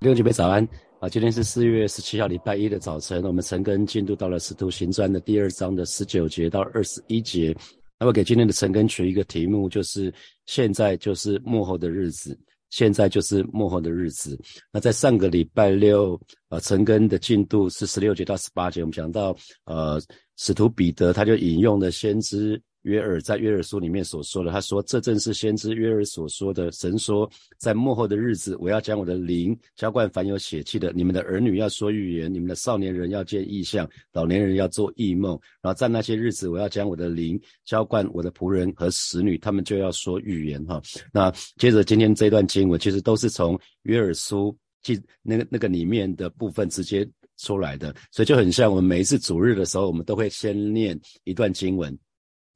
六姐妹早安啊！今天是四月十七号，礼拜一的早晨。我们陈根进度到了《使徒行传》的第二章的十九节到二十一节。那么给今天的陈根取一个题目，就是现在就是幕后的日子。现在就是幕后的日子。那在上个礼拜六，呃，陈根的进度是十六节到十八节。我们讲到，呃，使徒彼得他就引用了先知。约尔在约尔书里面所说的，他说：“这正是先知约尔所说的。神说，在幕后的日子，我要将我的灵浇灌凡有血气的。你们的儿女要说预言，你们的少年人要见异象，老年人要做异梦。然后在那些日子，我要将我的灵浇灌我的仆人和使女，他们就要说预言。哈，那接着今天这段经文，其实都是从约尔书记那个那个里面的部分直接出来的，所以就很像我们每一次主日的时候，我们都会先念一段经文。”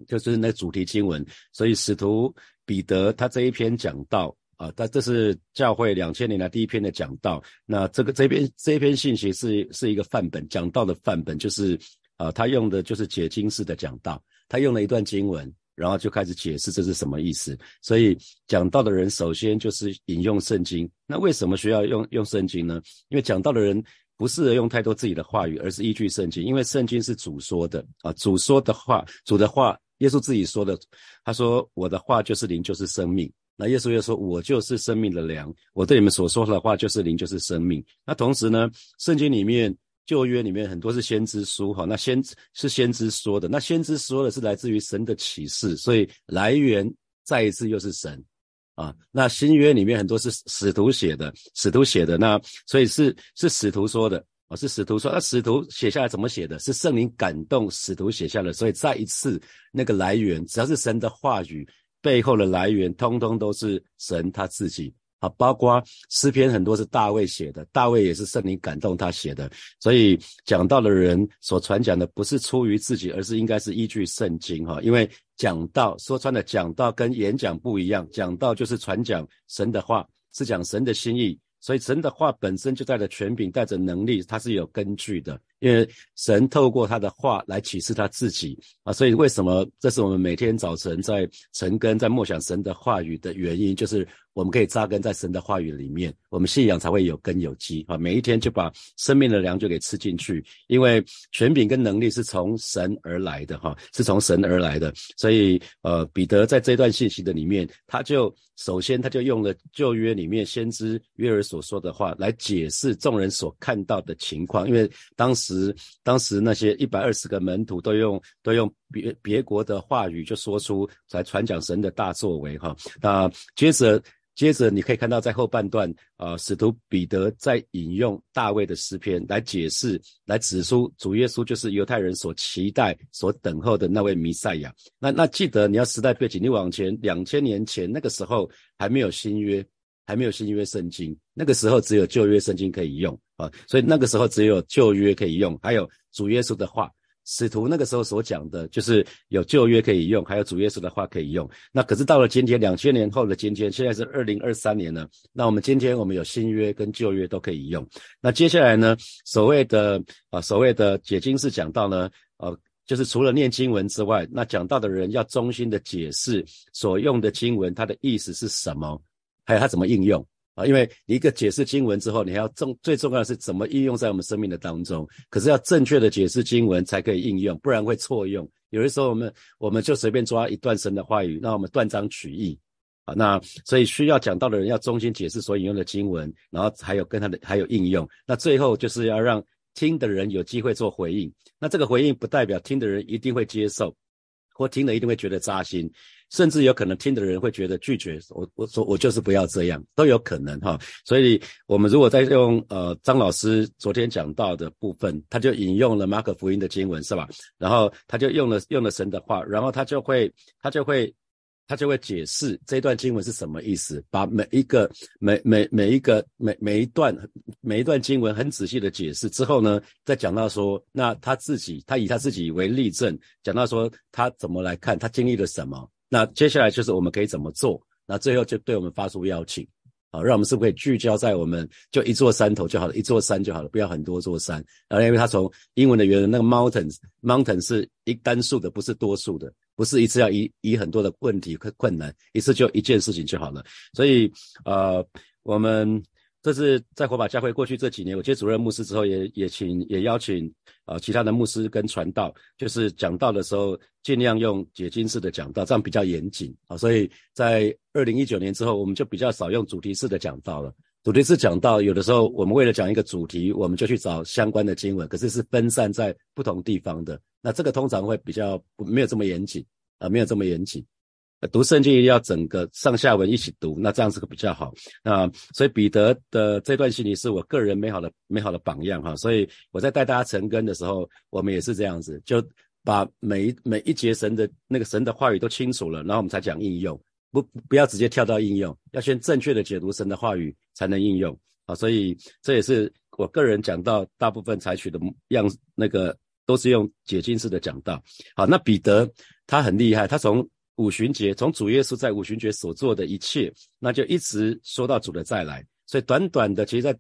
就是那主题经文，所以使徒彼得他这一篇讲道啊，他这是教会两千年来第一篇的讲道。那这个这篇这一篇信息是是一个范本，讲道的范本就是啊，他用的就是解经式的讲道，他用了一段经文，然后就开始解释这是什么意思。所以讲道的人首先就是引用圣经。那为什么需要用用圣经呢？因为讲道的人。不适合用太多自己的话语，而是依据圣经，因为圣经是主说的啊，主说的话，主的话，耶稣自己说的，他说我的话就是灵，就是生命。那耶稣又说，我就是生命的粮，我对你们所说的话就是灵，就是生命。那同时呢，圣经里面旧约里面很多是先知书哈，那先是先知说的，那先知说的是来自于神的启示，所以来源再一次又是神。啊，那新约里面很多是使徒写的，使徒写的，那所以是是使徒说的，啊，是使徒说，那使徒写下来怎么写的？是圣灵感动使徒写下的，所以再一次那个来源，只要是神的话语背后的来源，通通都是神他自己。啊，包括诗篇很多是大卫写的，大卫也是圣灵感动他写的，所以讲到的人所传讲的不是出于自己，而是应该是依据圣经哈。因为讲道说穿了，讲道跟演讲不一样，讲道就是传讲神的话，是讲神的心意。所以神的话本身就带着权柄，带着能力，它是有根据的。因为神透过他的话来启示他自己啊，所以为什么这是我们每天早晨在晨更在默想神的话语的原因，就是我们可以扎根在神的话语里面，我们信仰才会有根有基啊。每一天就把生命的粮就给吃进去，因为权柄跟能力是从神而来的哈，是从神而来的。所以呃，彼得在这段信息的里面，他就首先他就用了旧约里面先知约尔所说的话来解释众人所看到的情况，因为当时。时，当时那些一百二十个门徒都用都用别别国的话语就说出来传讲神的大作为哈。那接着接着你可以看到在后半段呃，使徒彼得在引用大卫的诗篇来解释来指出主耶稣就是犹太人所期待所等候的那位弥赛亚。那那记得你要时代背景，你往前两千年前那个时候还没有新约。还没有新约圣经，那个时候只有旧约圣经可以用啊，所以那个时候只有旧约可以用，还有主耶稣的话，使徒那个时候所讲的就是有旧约可以用，还有主耶稣的话可以用。那可是到了今天，两千年后的今天，现在是二零二三年了，那我们今天我们有新约跟旧约都可以用。那接下来呢，所谓的啊所谓的解经是讲到呢，呃，就是除了念经文之外，那讲到的人要衷心的解释所用的经文它的意思是什么。还有它怎么应用啊？因为一个解释经文之后，你还要重最重要的是怎么应用在我们生命的当中。可是要正确的解释经文才可以应用，不然会错用。有的时候我们我们就随便抓一段神的话语，那我们断章取义啊。那所以需要讲到的人要中心解释所引用的经文，然后还有跟他的还有应用。那最后就是要让听的人有机会做回应。那这个回应不代表听的人一定会接受，或听了一定会觉得扎心。甚至有可能听的人会觉得拒绝我，我说我就是不要这样，都有可能哈。所以，我们如果在用呃张老师昨天讲到的部分，他就引用了马可福音的经文是吧？然后他就用了用了神的话，然后他就会他就会他就会解释这段经文是什么意思，把每一个每每每一个每每一段每一段经文很仔细的解释之后呢，再讲到说，那他自己他以他自己为例证，讲到说他怎么来看，他经历了什么。那接下来就是我们可以怎么做？那最后就对我们发出邀请，好，让我们是不是可以聚焦在我们就一座山头就好了，一座山就好了，不要很多座山。然后因为它从英文的原文那个 mountains，mountains 是一单数的，不是多数的，不是一次要移移很多的问题困困难，一次就一件事情就好了。所以呃，我们这是在火把教会过去这几年，我接主任牧师之后，也也请也邀请啊其他的牧师跟传道，就是讲道的时候尽量用解经式的讲道，这样比较严谨啊。所以在二零一九年之后，我们就比较少用主题式的讲道了。主题式讲道有的时候我们为了讲一个主题，我们就去找相关的经文，可是是分散在不同地方的。那这个通常会比较没有这么严谨啊，没有这么严谨。读圣经一定要整个上下文一起读，那这样子比较好。那所以彼得的这段信息是我个人美好的美好的榜样哈。所以我在带大家成根的时候，我们也是这样子，就把每一每一节神的那个神的话语都清楚了，然后我们才讲应用，不不要直接跳到应用，要先正确的解读神的话语才能应用啊。所以这也是我个人讲到大部分采取的样那个都是用解经式的讲道。好，那彼得他很厉害，他从五旬节从主耶稣在五旬节所做的一切，那就一直说到主的再来。所以短短的，其实，在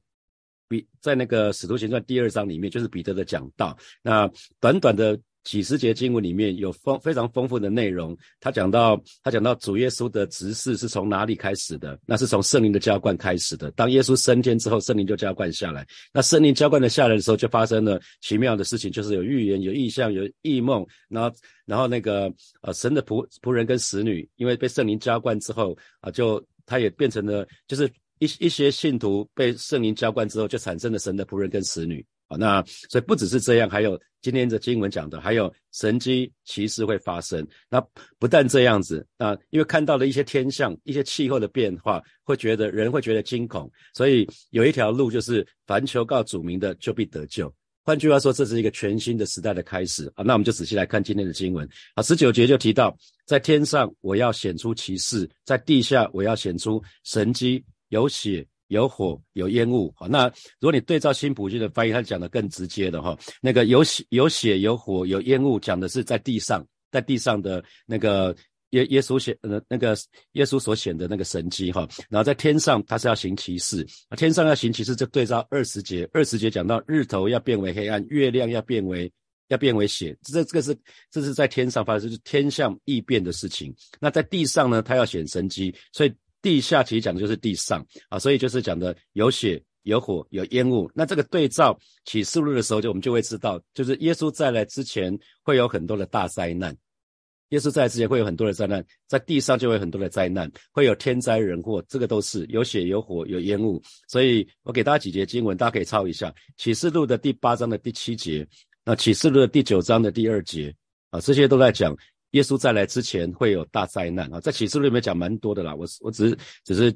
比在那个使徒行传第二章里面，就是彼得的讲道。那短短的。几十节经文里面有丰非常丰富的内容，他讲到他讲到主耶稣的执事是从哪里开始的？那是从圣灵的浇灌开始的。当耶稣升天之后，圣灵就浇灌下来。那圣灵浇灌的下来的时候，就发生了奇妙的事情，就是有预言、有意象、有异梦。然后，然后那个呃神的仆仆人跟使女，因为被圣灵浇灌之后啊，就他也变成了，就是一一些信徒被圣灵浇灌之后，就产生了神的仆人跟使女。那所以不只是这样，还有今天的经文讲的，还有神机奇事会发生。那不但这样子啊，因为看到了一些天象、一些气候的变化，会觉得人会觉得惊恐。所以有一条路就是，凡求告主名的，就必得救。换句话说，这是一个全新的时代的开始啊。那我们就仔细来看今天的经文啊。十九节就提到，在天上我要显出奇事，在地下我要显出神机，有血。有火有烟雾，好，那如果你对照新普京的翻译，他讲的更直接的哈，那个有血有血有火有烟雾，讲的是在地上，在地上的那个耶耶稣显呃那个耶稣所显的那个神迹哈，然后在天上他是要行奇事，天上要行奇事就对照二十节，二十节讲到日头要变为黑暗，月亮要变为要变为血，这这个是这是在天上发生，就是天象异变的事情。那在地上呢，他要显神迹，所以。地下其实讲的就是地上啊，所以就是讲的有血、有火、有烟雾。那这个对照启示录的时候，就我们就会知道，就是耶稣再来之前会有很多的大灾难。耶稣再来之前会有很多的灾难，在地上就会有很多的灾难，会有天灾人祸，这个都是有血、有火、有烟雾。所以我给大家几节经文，大家可以抄一下：启示录的第八章的第七节，那启示录的第九章的第二节啊，这些都在讲。耶稣再来之前会有大灾难啊，在启示录里面讲蛮多的啦。我我只是只是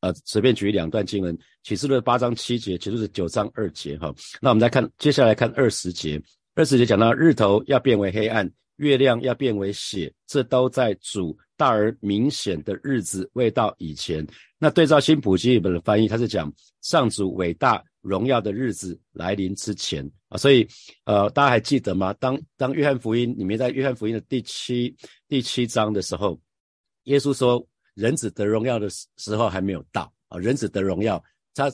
呃随便举两段经文，启示录八章七节，其实是九章二节哈。那我们再看接下来看二十节，二十节讲到日头要变为黑暗，月亮要变为血，这都在主大而明显的日子未到以前。那对照新普基本的翻译，他是讲上主伟大。荣耀的日子来临之前啊，所以呃，大家还记得吗？当当约翰福音里面在约翰福音的第七第七章的时候，耶稣说人子得荣耀的时时候还没有到啊，人子得荣耀，他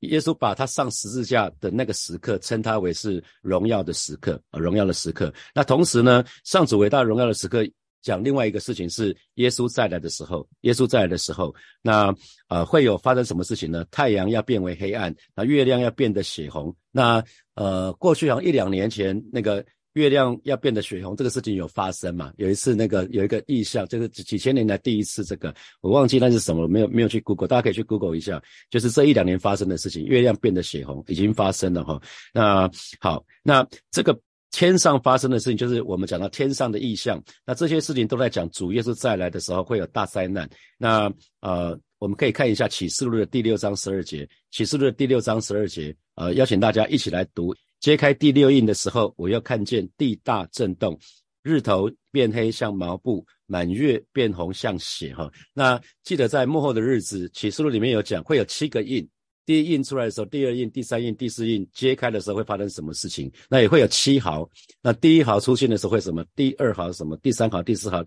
耶稣把他上十字架的那个时刻称他为是荣耀的时刻啊，荣耀的时刻。那同时呢，上主伟大荣耀的时刻。讲另外一个事情是耶稣再来的时候，耶稣再来的时候，那呃会有发生什么事情呢？太阳要变为黑暗，那月亮要变得血红。那呃过去好像一两年前那个月亮要变得血红，这个事情有发生嘛？有一次那个有一个意象，就是几千年来第一次这个，我忘记那是什么，没有没有去 Google，大家可以去 Google 一下，就是这一两年发生的事情，月亮变得血红已经发生了哈。那好，那这个。天上发生的事情，就是我们讲到天上的异象。那这些事情都在讲主耶稣再来的时候会有大灾难。那呃，我们可以看一下启示录的第六章十二节。启示录的第六章十二节，呃，邀请大家一起来读。揭开第六印的时候，我又看见地大震动，日头变黑像毛布，满月变红像血。哈，那记得在幕后的日子，启示录里面有讲会有七个印。第一印出来的时候，第二印、第三印、第四印揭开的时候会发生什么事情？那也会有七毫。那第一毫出现的时候会什么？第二毫什么？第三毫、第四毫。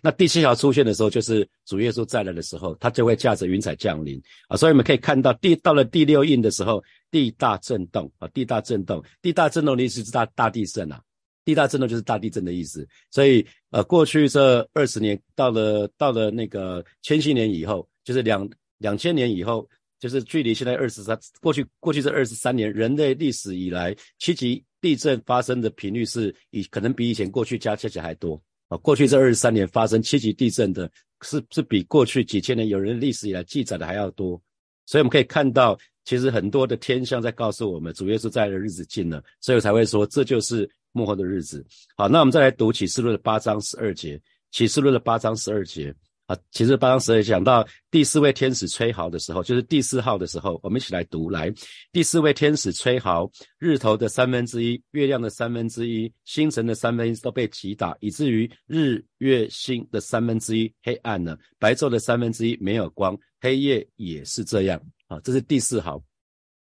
那第七毫出现的时候，就是主耶稣再来的时候，他就会驾着云彩降临啊。所以我们可以看到，第到了第六印的时候，地大震动啊，地大震动，地大震动的意思是大大地震啊，地大震动就是大地震的意思。所以呃，过去这二十年，到了到了那个千禧年以后，就是两两千年以后。就是距离现在二十三，过去过去这二十三年人类历史以来，七级地震发生的频率是以可能比以前过去加起来还多啊。过去这二十三年发生七级地震的，是是比过去几千年有人历史以来记载的还要多。所以我们可以看到，其实很多的天象在告诉我们，主耶稣在的日子近了，所以我才会说这就是幕后的日子。好，那我们再来读启示录的八章十二节，启示录的八章十二节。啊，其实巴当时也讲到第四位天使吹号的时候，就是第四号的时候，我们一起来读来。第四位天使吹号，日头的三分之一、月亮的三分之一、星辰的三分之一都被击打，以至于日月星的三分之一黑暗了，白昼的三分之一没有光，黑夜也是这样。啊，这是第四号，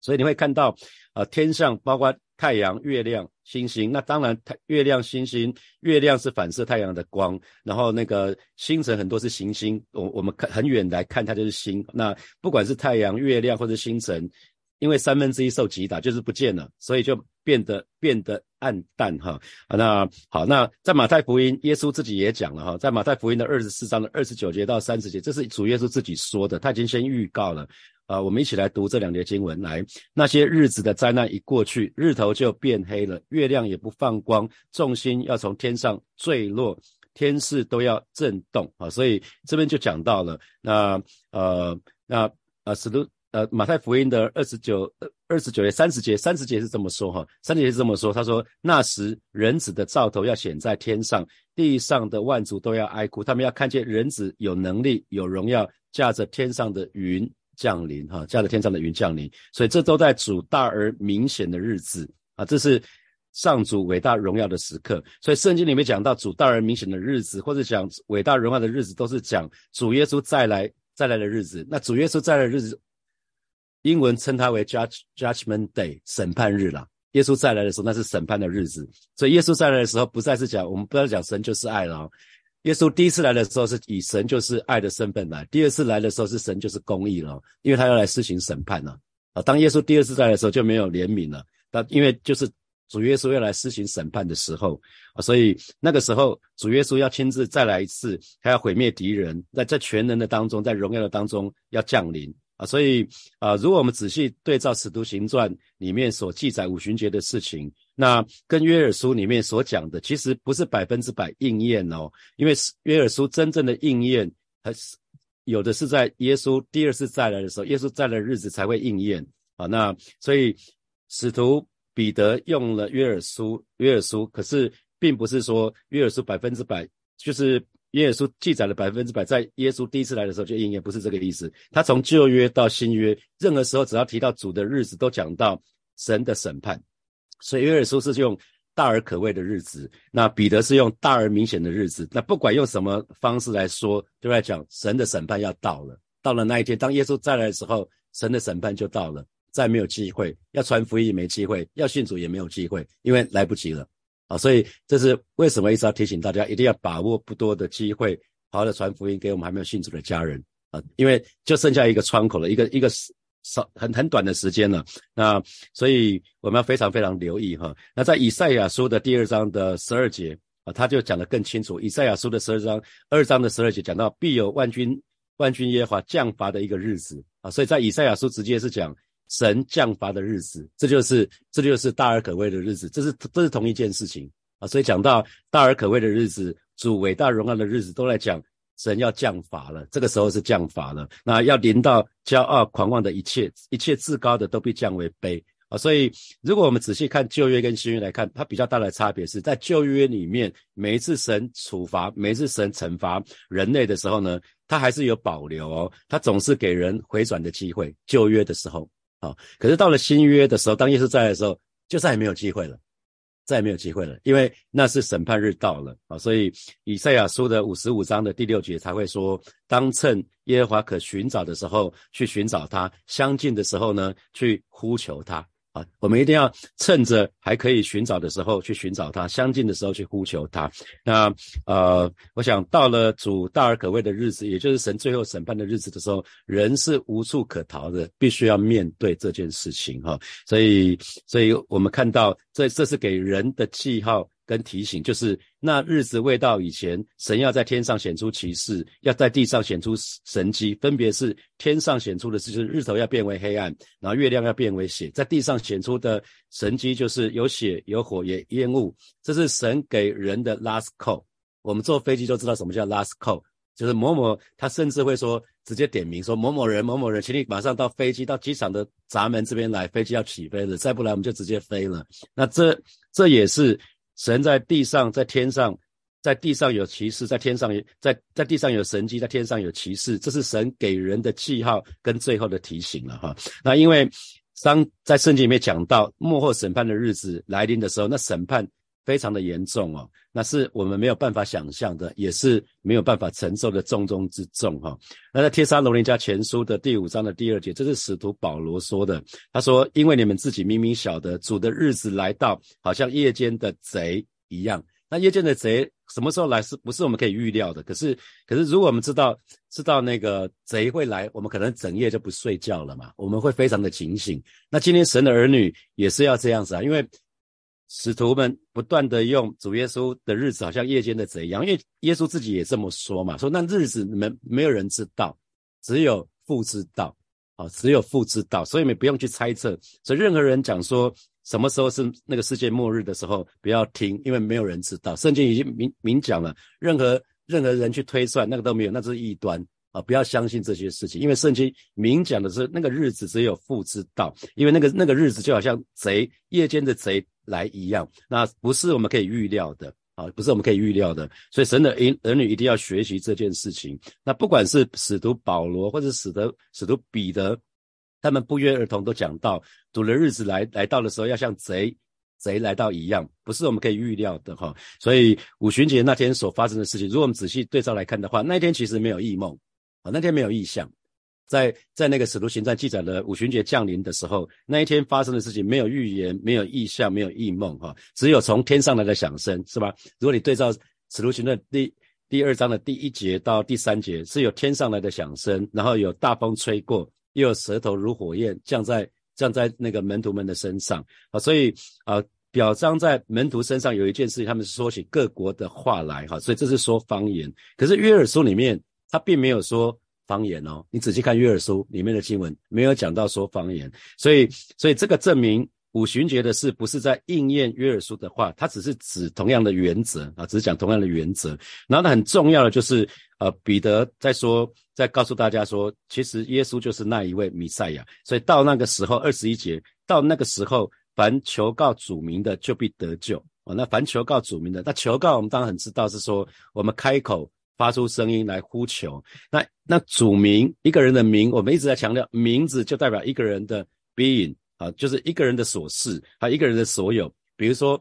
所以你会看到，呃，天上包括。太阳、月亮、星星，那当然，太月亮、星星，月亮是反射太阳的光，然后那个星辰很多是行星，我我们看很远来看它就是星。那不管是太阳、月亮或者星辰，因为三分之一受击打就是不见了，所以就变得变得暗淡哈。那好，那在马太福音，耶稣自己也讲了哈，在马太福音的二十四章的二十九节到三十节，这是主耶稣自己说的，他已经先预告了。啊，我们一起来读这两节经文。来，那些日子的灾难一过去，日头就变黑了，月亮也不放光，众星要从天上坠落，天势都要震动啊！所以这边就讲到了，那呃，那呃，使徒呃，马太福音的二十九二十九节三十节三十节是这么说哈，三十节是这么说，他说那时人子的兆头要显在天上，地上的万族都要哀哭，他们要看见人子有能力有荣耀，驾着天上的云。降临哈，驾着天上的云降临，所以这都在主大而明显的日子啊，这是上主伟大荣耀的时刻。所以圣经里面讲到主大而明显的日子，或者讲伟大荣耀的日子，都是讲主耶稣再来再来的日子。那主耶稣再来的日子，英文称它为 Judge Judgment Day 审判日啦。耶稣再来的时候，那是审判的日子。所以耶稣再来的时候，不再是讲我们不要讲神就是爱了。耶稣第一次来的时候是以神就是爱的身份来，第二次来的时候是神就是公义了，因为他要来施行审判了啊。当耶稣第二次来的时候就没有怜悯了，那因为就是主耶稣要来施行审判的时候啊，所以那个时候主耶稣要亲自再来一次，他要毁灭敌人，在在全能的当中，在荣耀的当中要降临。啊，所以啊，如果我们仔细对照《使徒行传》里面所记载五旬节的事情，那跟约尔书里面所讲的，其实不是百分之百应验哦。因为约尔书真正的应验，还是有的是在耶稣第二次再来的时候，耶稣再来的日子才会应验啊。那所以使徒彼得用了约尔书，约尔书，可是并不是说约尔书百分之百就是。耶稣记载了百分之百，在耶稣第一次来的时候就应验，不是这个意思。他从旧约到新约，任何时候只要提到主的日子，都讲到神的审判。所以约尔书是用大而可畏的日子，那彼得是用大而明显的日子。那不管用什么方式来说，就在讲神的审判要到了。到了那一天，当耶稣再来的时候，神的审判就到了，再没有机会要传福音也没机会，要信主也没有机会，因为来不及了。啊，所以这是为什么一直要提醒大家，一定要把握不多的机会，好好的传福音给我们还没有信主的家人啊，因为就剩下一个窗口了，一个一个少很很短的时间了。那所以我们要非常非常留意哈。那在以赛亚书的第二章的十二节啊，他就讲得更清楚。以赛亚书的十二章二章的十二节讲到，必有万军万军耶和华降罚的一个日子啊，所以在以赛亚书直接是讲。神降罚的日子，这就是这就是大而可畏的日子，这是这是同一件事情啊。所以讲到大而可畏的日子，主伟大荣耀的日子，都来讲神要降罚了。这个时候是降罚了，那要临到骄傲狂妄的一切，一切至高的都必降为卑啊。所以如果我们仔细看旧约跟新约来看，它比较大的差别是在旧约里面，每一次神处罚，每一次神惩罚人类的时候呢，他还是有保留哦，他总是给人回转的机会。旧约的时候。好，可是到了新约的时候，当耶稣在的时候，就再也没有机会了，再也没有机会了，因为那是审判日到了啊，所以以赛亚书的五十五章的第六节才会说，当趁耶和华可寻找的时候去寻找他，相近的时候呢，去呼求他。啊，我们一定要趁着还可以寻找的时候去寻找他，相近的时候去呼求他。那呃，我想到了主大而可畏的日子，也就是神最后审判的日子的时候，人是无处可逃的，必须要面对这件事情哈。所以，所以我们看到这这是给人的记号。跟提醒，就是那日子未到以前，神要在天上显出奇事，要在地上显出神迹，分别是天上显出的是，就是日头要变为黑暗，然后月亮要变为血，在地上显出的神迹就是有血、有火、也烟雾，这是神给人的 last call。我们坐飞机就知道什么叫 last call。就是某某，他甚至会说直接点名说某某人某某人，请你马上到飞机到机场的闸门这边来，飞机要起飞了，再不来我们就直接飞了。那这这也是神在地上在天上，在地上有骑士，在天上在在地上有神迹，在天上有骑士，这是神给人的记号跟最后的提醒了哈。那因为当在圣经里面讲到幕后审判的日子来临的时候，那审判。非常的严重哦，那是我们没有办法想象的，也是没有办法承受的重中之重哈。那在帖撒罗尼迦前书的第五章的第二节，这是使徒保罗说的。他说：“因为你们自己明明晓得，主的日子来到，好像夜间的贼一样。那夜间的贼什么时候来，是不是我们可以预料的？可是，可是如果我们知道知道那个贼会来，我们可能整夜就不睡觉了嘛。我们会非常的警醒。那今天神的儿女也是要这样子啊，因为。使徒们不断的用主耶稣的日子，好像夜间的贼一样，因为耶稣自己也这么说嘛，说那日子你们没有人知道，只有父知道，啊，只有父知道，所以你们不用去猜测。所以任何人讲说什么时候是那个世界末日的时候，不要听，因为没有人知道。圣经已经明明讲了，任何任何人去推算那个都没有，那是异端。啊，不要相信这些事情，因为圣经明讲的是那个日子只有父知道，因为那个那个日子就好像贼夜间的贼来一样，那不是我们可以预料的啊，不是我们可以预料的，所以神的儿女一定要学习这件事情。那不管是使徒保罗或者使得使徒彼得，他们不约而同都讲到，主的日子来来到的时候，要像贼贼来到一样，不是我们可以预料的哈。所以五旬节那天所发生的事情，如果我们仔细对照来看的话，那一天其实没有异梦。啊，那天没有异象，在在那个使徒行传记载的五旬节降临的时候，那一天发生的事情没有预言，没有异象，没有异梦，哈，只有从天上来的响声，是吧？如果你对照使徒行传第第二章的第一节到第三节，是有天上来的响声，然后有大风吹过，又有舌头如火焰降在降在那个门徒们的身上，啊，所以啊，表彰在门徒身上有一件事情，他们是说起各国的话来，哈，所以这是说方言。可是约尔书里面。他并没有说方言哦，你仔细看约尔书里面的经文，没有讲到说方言，所以，所以这个证明五旬节的事不是在应验约尔书的话，它只是指同样的原则啊，只是讲同样的原则。然后，很重要的就是，呃，彼得在说，在告诉大家说，其实耶稣就是那一位弥赛亚。所以到那个时候，二十一节，到那个时候，凡求告主名的，就必得救啊。那凡求告主名的，那求告我们当然很知道是说，我们开口。发出声音来呼求，那那主名一个人的名，我们一直在强调，名字就代表一个人的 being 啊，就是一个人的所事，还有一个人的所有。比如说，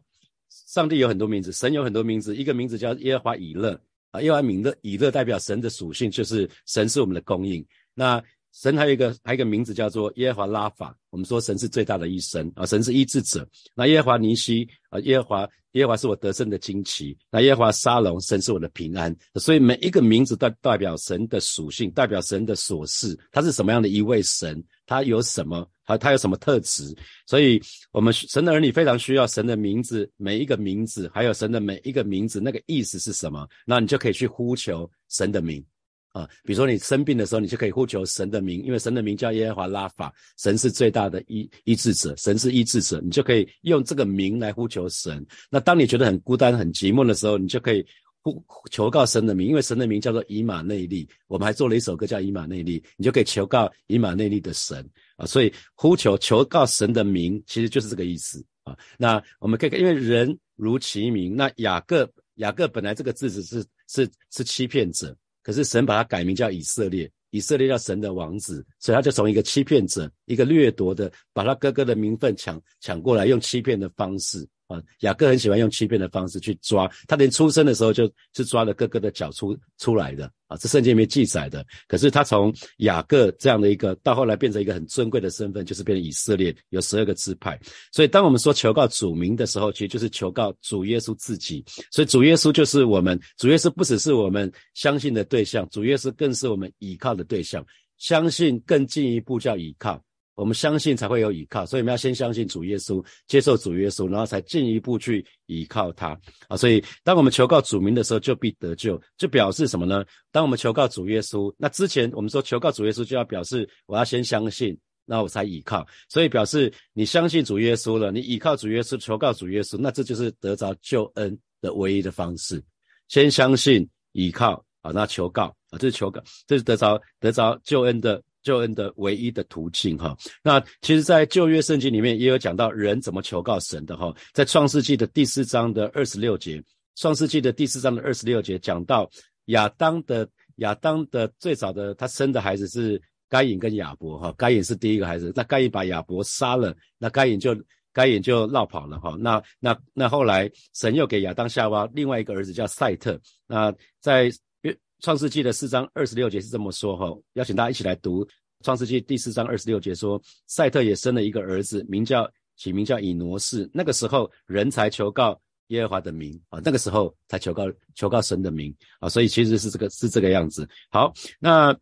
上帝有很多名字，神有很多名字，一个名字叫耶和华以勒啊，耶和华以勒，以勒代表神的属性，就是神是我们的供应。那神还有一个还有一个名字叫做耶和华拉法，我们说神是最大的医生啊，神是医治者。那耶和华尼西啊，耶和华耶和华是我得胜的旌旗。那耶和华沙龙，神是我的平安。所以每一个名字代代表神的属性，代表神的所事，他是什么样的一位神，他有什么，他他有什么特质。所以我们神的儿女非常需要神的名字，每一个名字，还有神的每一个名字，那个意思是什么？那你就可以去呼求神的名。啊，比如说你生病的时候，你就可以呼求神的名，因为神的名叫耶和华拉法，神是最大的医医治者，神是医治者，你就可以用这个名来呼求神。那当你觉得很孤单、很寂寞的时候，你就可以呼求告神的名，因为神的名叫做以马内利。我们还做了一首歌叫以马内利，你就可以求告以马内利的神啊。所以呼求求告神的名，其实就是这个意思啊。那我们可以因为人如其名，那雅各雅各本来这个字只是是是欺骗者。可是神把他改名叫以色列，以色列叫神的王子，所以他就从一个欺骗者、一个掠夺的，把他哥哥的名分抢抢过来，用欺骗的方式。啊，雅各很喜欢用欺骗的方式去抓他，连出生的时候就是抓了哥哥的脚出出来的啊，这圣经里面记载的。可是他从雅各这样的一个，到后来变成一个很尊贵的身份，就是变成以色列有十二个支派。所以当我们说求告主名的时候，其实就是求告主耶稣自己。所以主耶稣就是我们，主耶稣不只是我们相信的对象，主耶稣更是我们倚靠的对象。相信更进一步叫倚靠。我们相信才会有倚靠，所以我们要先相信主耶稣，接受主耶稣，然后才进一步去倚靠他啊。所以，当我们求告主名的时候，就必得救，就表示什么呢？当我们求告主耶稣，那之前我们说求告主耶稣，就要表示我要先相信，那我才倚靠。所以表示你相信主耶稣了，你倚靠主耶稣，求告主耶稣，那这就是得着救恩的唯一的方式。先相信，倚靠啊，那求告啊，这是求告，这是得着得着救恩的。救恩的唯一的途径，哈。那其实，在旧约圣经里面也有讲到人怎么求告神的，哈。在创世纪的第四章的二十六节，创世纪的第四章的二十六节讲到亚当的亚当的最早的他生的孩子是该隐跟亚伯，哈。该隐是第一个孩子，那该隐把亚伯杀了，那该隐就该隐就绕跑了，哈。那那那后来神又给亚当夏娃另外一个儿子叫赛特，那在。创世纪的四章二十六节是这么说哈，邀请大家一起来读创世纪第四章二十六节说，赛特也生了一个儿子，名叫起名叫以挪士。那个时候人才求告耶和华的名啊，那个时候才求告求告神的名啊，所以其实是这个是这个样子。好，那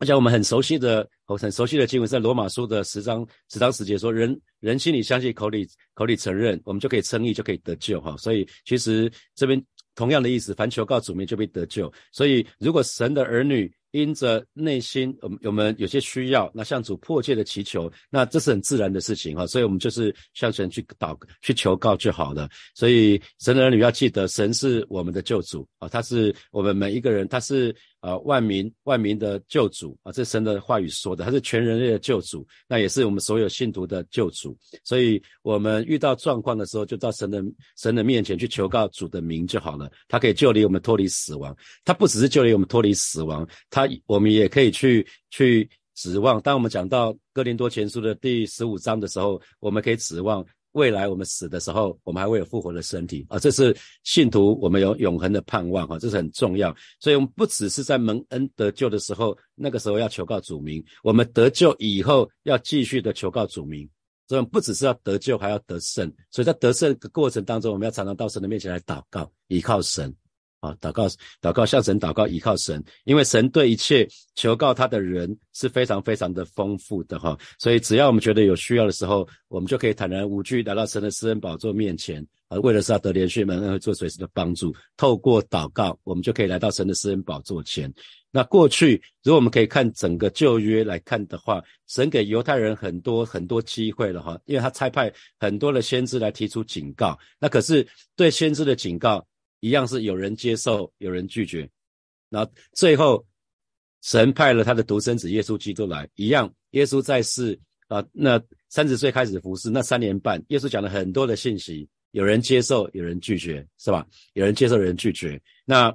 而且我们很熟悉的很熟悉的经文在罗马书的十章十章十节说，人人心里相信，口里口里承认，我们就可以称义，就可以得救哈。所以其实这边。同样的意思，凡求告主名就被得救。所以，如果神的儿女因着内心，我们我们有些需要，那向主迫切的祈求，那这是很自然的事情哈。所以我们就是向神去祷、去求告就好了。所以，神的儿女要记得，神是我们的救主啊，他是我们每一个人，他是。啊，万民万民的救主啊，这神的话语说的，他是全人类的救主，那也是我们所有信徒的救主。所以，我们遇到状况的时候，就到神的神的面前去求告主的名就好了。他可以救离我们脱离死亡，他不只是救离我们脱离死亡，他我们也可以去去指望。当我们讲到哥林多前书的第十五章的时候，我们可以指望。未来我们死的时候，我们还会有复活的身体啊！这是信徒我们有永恒的盼望啊！这是很重要，所以我们不只是在蒙恩得救的时候，那个时候要求告主名；我们得救以后要继续的求告主名。所以我们不只是要得救，还要得胜。所以在得胜的过程当中，我们要常常到神的面前来祷告，依靠神。啊，祷告，祷告，向神祷告，依靠神，因为神对一切求告他的人是非常非常的丰富的哈，所以只要我们觉得有需要的时候，我们就可以坦然无惧来到神的施恩宝座面前，啊，为了是要得连续门恩会做随时的帮助，透过祷告，我们就可以来到神的施恩宝座前。那过去如果我们可以看整个旧约来看的话，神给犹太人很多很多机会了哈，因为他差派很多的先知来提出警告，那可是对先知的警告。一样是有人接受，有人拒绝，那最后神派了他的独生子耶稣基督来，一样耶稣在世啊，那三十岁开始服侍，那三年半，耶稣讲了很多的信息，有人接受，有人拒绝，是吧？有人接受，有人拒绝。那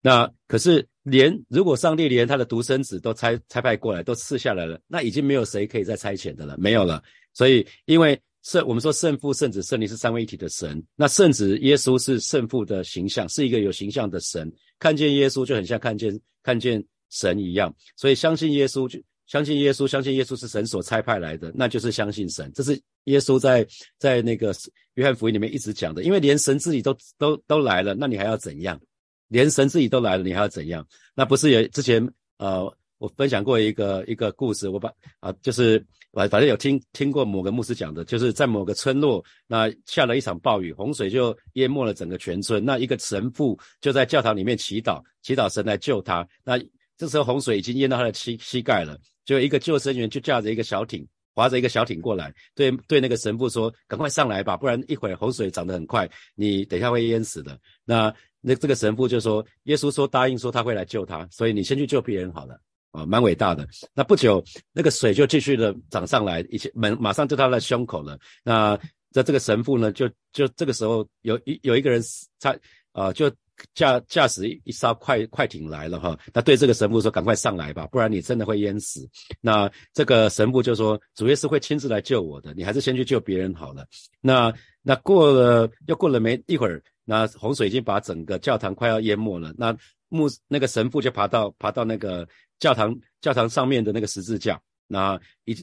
那可是连如果上帝连他的独生子都差差派过来，都赐下来了，那已经没有谁可以再差遣的了，没有了。所以因为。圣我们说圣父、圣子、圣灵是三位一体的神。那圣子耶稣是圣父的形象，是一个有形象的神。看见耶稣就很像看见看见神一样。所以相信耶稣就相信耶稣，相信耶稣是神所差派来的，那就是相信神。这是耶稣在在那个约翰福音里面一直讲的。因为连神自己都都都来了，那你还要怎样？连神自己都来了，你还要怎样？那不是也之前呃。我分享过一个一个故事，我把啊，就是反反正有听听过某个牧师讲的，就是在某个村落，那下了一场暴雨，洪水就淹没了整个全村。那一个神父就在教堂里面祈祷，祈祷神来救他。那这时候洪水已经淹到他的膝膝盖了，就一个救生员就驾着一个小艇，划着一个小艇过来，对对那个神父说：“赶快上来吧，不然一会儿洪水涨得很快，你等一下会淹死的。”那那这个神父就说：“耶稣说答应说他会来救他，所以你先去救别人好了。”啊，蛮伟大的。那不久，那个水就继续的涨上来，一些门马上就他的胸口了。那在这个神父呢，就就这个时候有一有一个人他啊，就驾驾驶一艘快快艇来了哈。那对这个神父说：“赶快上来吧，不然你真的会淹死。”那这个神父就说：“主耶稣会亲自来救我的，你还是先去救别人好了。”那那过了又过了没一会儿，那洪水已经把整个教堂快要淹没了。那牧那个神父就爬到爬到那个。教堂教堂上面的那个十字架，那一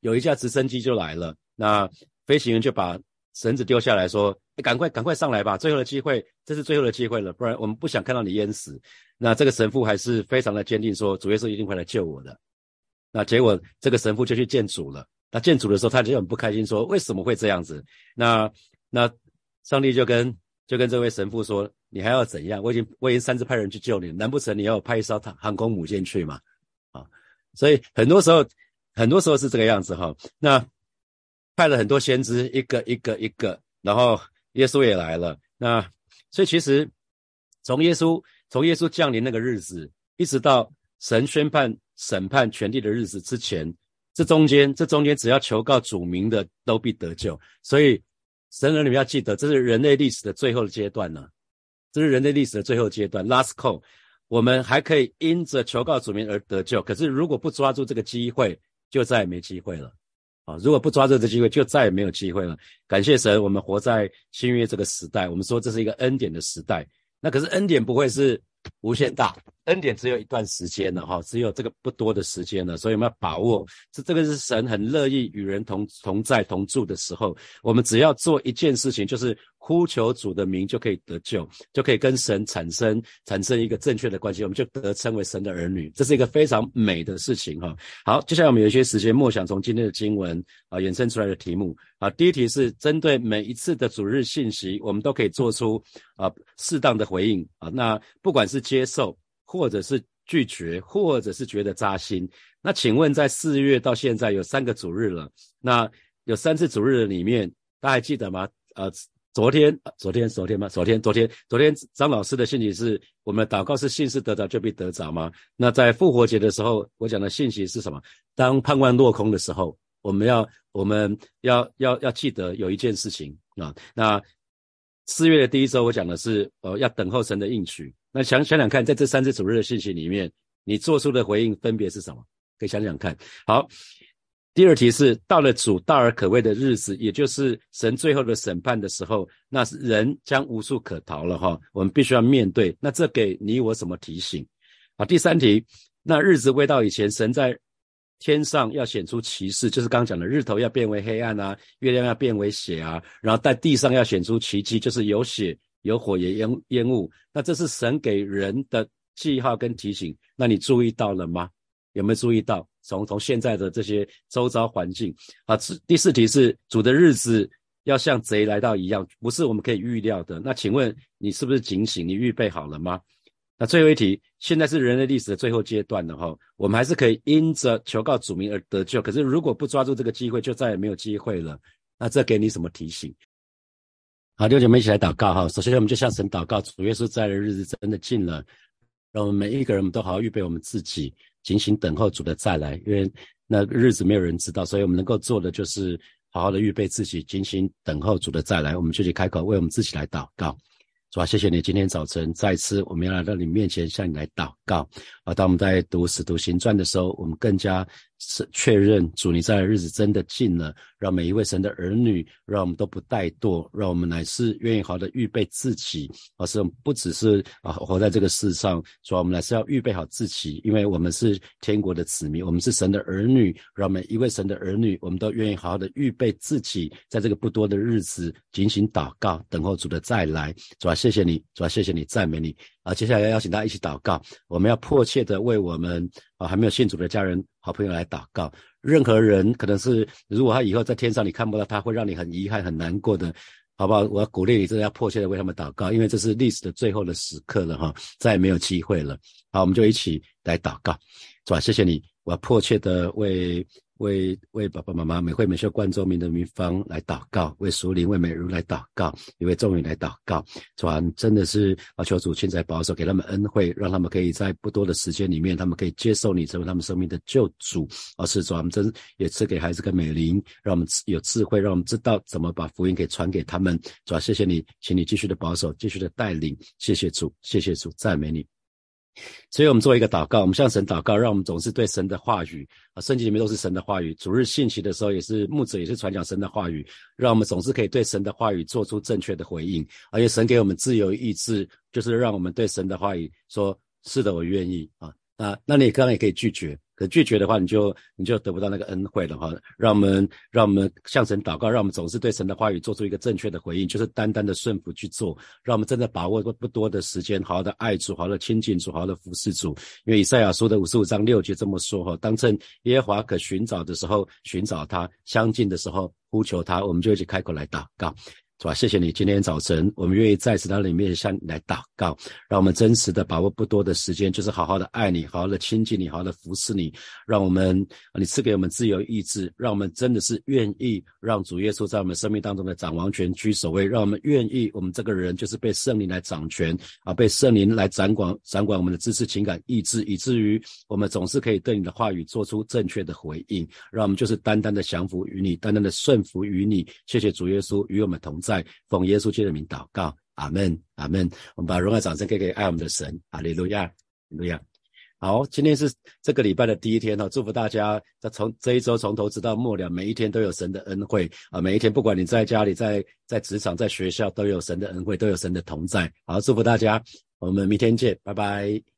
有一架直升机就来了，那飞行员就把绳子丢下来说：“赶快赶快上来吧，最后的机会，这是最后的机会了，不然我们不想看到你淹死。”那这个神父还是非常的坚定说：“主耶稣一定会来救我的。”那结果这个神父就去见主了。那见主的时候，他就很不开心，说为什么会这样子？那那上帝就跟就跟这位神父说：“你还要怎样？我已经我已经三次派人去救你，难不成你要派一艘航航空母舰去吗？”啊，所以很多时候很多时候是这个样子哈。那派了很多先知，一个一个一个，然后耶稣也来了。那所以其实从耶稣从耶稣降临那个日子，一直到神宣判审判权力的日子之前。这中间，这中间只要求告主名的，都必得救。所以，神人你们要记得，这是人类历史的最后的阶段呢。这是人类历史的最后阶段，last call。我们还可以因着求告主名而得救。可是，如果不抓住这个机会，就再也没机会了。啊，如果不抓住这机会，就再也没有机会了。感谢神，我们活在新约这个时代。我们说这是一个恩典的时代。那可是恩典不会是。无限大恩典只有一段时间了哈，只有这个不多的时间了，所以我们要把握。这这个是神很乐意与人同同在同住的时候，我们只要做一件事情，就是。呼求主的名就可以得救，就可以跟神产生产生一个正确的关系，我们就得称为神的儿女，这是一个非常美的事情哈。好，接下来我们有一些时间默想从今天的经文啊衍生出来的题目啊。第一题是针对每一次的主日信息，我们都可以做出啊适当的回应啊。那不管是接受，或者是拒绝，或者是觉得扎心，那请问在四月到现在有三个主日了，那有三次主日里面，大家还记得吗？呃。昨天，昨天，昨天吗？昨天，昨天，昨天，张老师的信息是我们祷告是信是得着就必得着吗？那在复活节的时候，我讲的信息是什么？当盼望落空的时候，我们要，我们要，要，要记得有一件事情啊。那四月的第一周，我讲的是，呃，要等候神的应许。那想想想看，在这三次主日的信息里面，你做出的回应分别是什么？可以想想看。好。第二题是到了主大而可畏的日子，也就是神最后的审判的时候，那是人将无处可逃了哈。我们必须要面对。那这给你我什么提醒？好，第三题，那日子未到以前，神在天上要显出奇事，就是刚刚讲的日头要变为黑暗啊，月亮要变为血啊，然后在地上要显出奇迹，就是有血有火也烟烟雾。那这是神给人的记号跟提醒。那你注意到了吗？有没有注意到？从从现在的这些周遭环境啊，第四题是主的日子要像贼来到一样，不是我们可以预料的。那请问你是不是警醒？你预备好了吗？那最后一题，现在是人类历史的最后阶段了哈，我们还是可以因着求告主名而得救。可是如果不抓住这个机会，就再也没有机会了。那这给你什么提醒？好，六姐妹一起来祷告哈。首先我们就向神祷告，主耶稣在的日子真的近了，让我们每一个人都好好预备我们自己。警醒等候主的再来，因为那日子没有人知道，所以我们能够做的就是好好的预备自己，警醒等候主的再来。我们就去开口为我们自己来祷告。主啊，谢谢你今天早晨再次我们要来到你面前向你来祷告。啊，当我们在读使徒行传的时候，我们更加。是确认主你在的日子真的近了，让每一位神的儿女，让我们都不怠惰，让我们乃是愿意好好的预备自己，而是不只是啊活在这个世上，主要我们乃是要预备好自己，因为我们是天国的子民，我们是神的儿女，让每一位神的儿女，我们都愿意好好的预备自己，在这个不多的日子进行祷告，等候主的再来。主啊，谢谢你，主啊，谢谢你，赞美你。啊，接下来要邀请大家一起祷告，我们要迫切的为我们啊还没有信主的家人、好朋友来祷告。任何人可能是，如果他以后在天上你看不到他，会让你很遗憾、很难过的，好不好？我要鼓励你，真的要迫切的为他们祷告，因为这是历史的最后的时刻了哈，再也没有机会了。好，我们就一起来祷告，是吧？谢谢你，我要迫切的为。为为爸爸妈妈美惠美秀冠周明的名方来祷告，为淑玲为美如来祷告，也为众宇来祷告。主啊，真的是啊，求主亲在保守，给他们恩惠，让他们可以在不多的时间里面，他们可以接受你成为他们生命的救主。而是主啊，真也赐给孩子个美灵，让我们有智慧，让我们知道怎么把福音给传给他们。主啊，谢谢你，请你继续的保守，继续的带领。谢谢主，谢谢主，赞美你。所以我们做一个祷告，我们向神祷告，让我们总是对神的话语啊，圣经里面都是神的话语。主日信息的时候，也是牧者也是传讲神的话语，让我们总是可以对神的话语做出正确的回应。而且神给我们自由意志，就是让我们对神的话语说：是的，我愿意啊。啊，那你刚刚也可以拒绝，可拒绝的话，你就你就得不到那个恩惠了哈。让我们让我们向神祷告，让我们总是对神的话语做出一个正确的回应，就是单单的顺服去做。让我们真的把握不不多的时间，好好的爱主，好好的亲近主，好好的服侍主。因为以赛亚书的五十五章六节这么说哈：当趁耶和华可寻找的时候寻找他，相近的时候呼求他，我们就一起开口来祷告。是吧？谢谢你，今天早晨我们愿意在祠堂里面向你来祷告，让我们真实的把握不多的时间，就是好好的爱你，好好的亲近你，好好的服侍你。让我们，你赐给我们自由意志，让我们真的是愿意让主耶稣在我们生命当中的掌王权居首位，让我们愿意，我们这个人就是被圣灵来掌权啊，被圣灵来掌管，掌管我们的知识、情感、意志，以至于我们总是可以对你的话语做出正确的回应。让我们就是单单的降服于你，单单的顺服于你。谢谢主耶稣与我们同。在在奉耶稣基督的名祷告，阿门，阿门。我们把荣耀掌声给给爱我们的神，阿利路亚，路亚。好，今天是这个礼拜的第一天哈，祝福大家在从这一周从头直到末了，每一天都有神的恩惠啊！每一天，不管你在家里、在在职场、在学校，都有神的恩惠，都有神的同在。好，祝福大家，我们明天见，拜拜。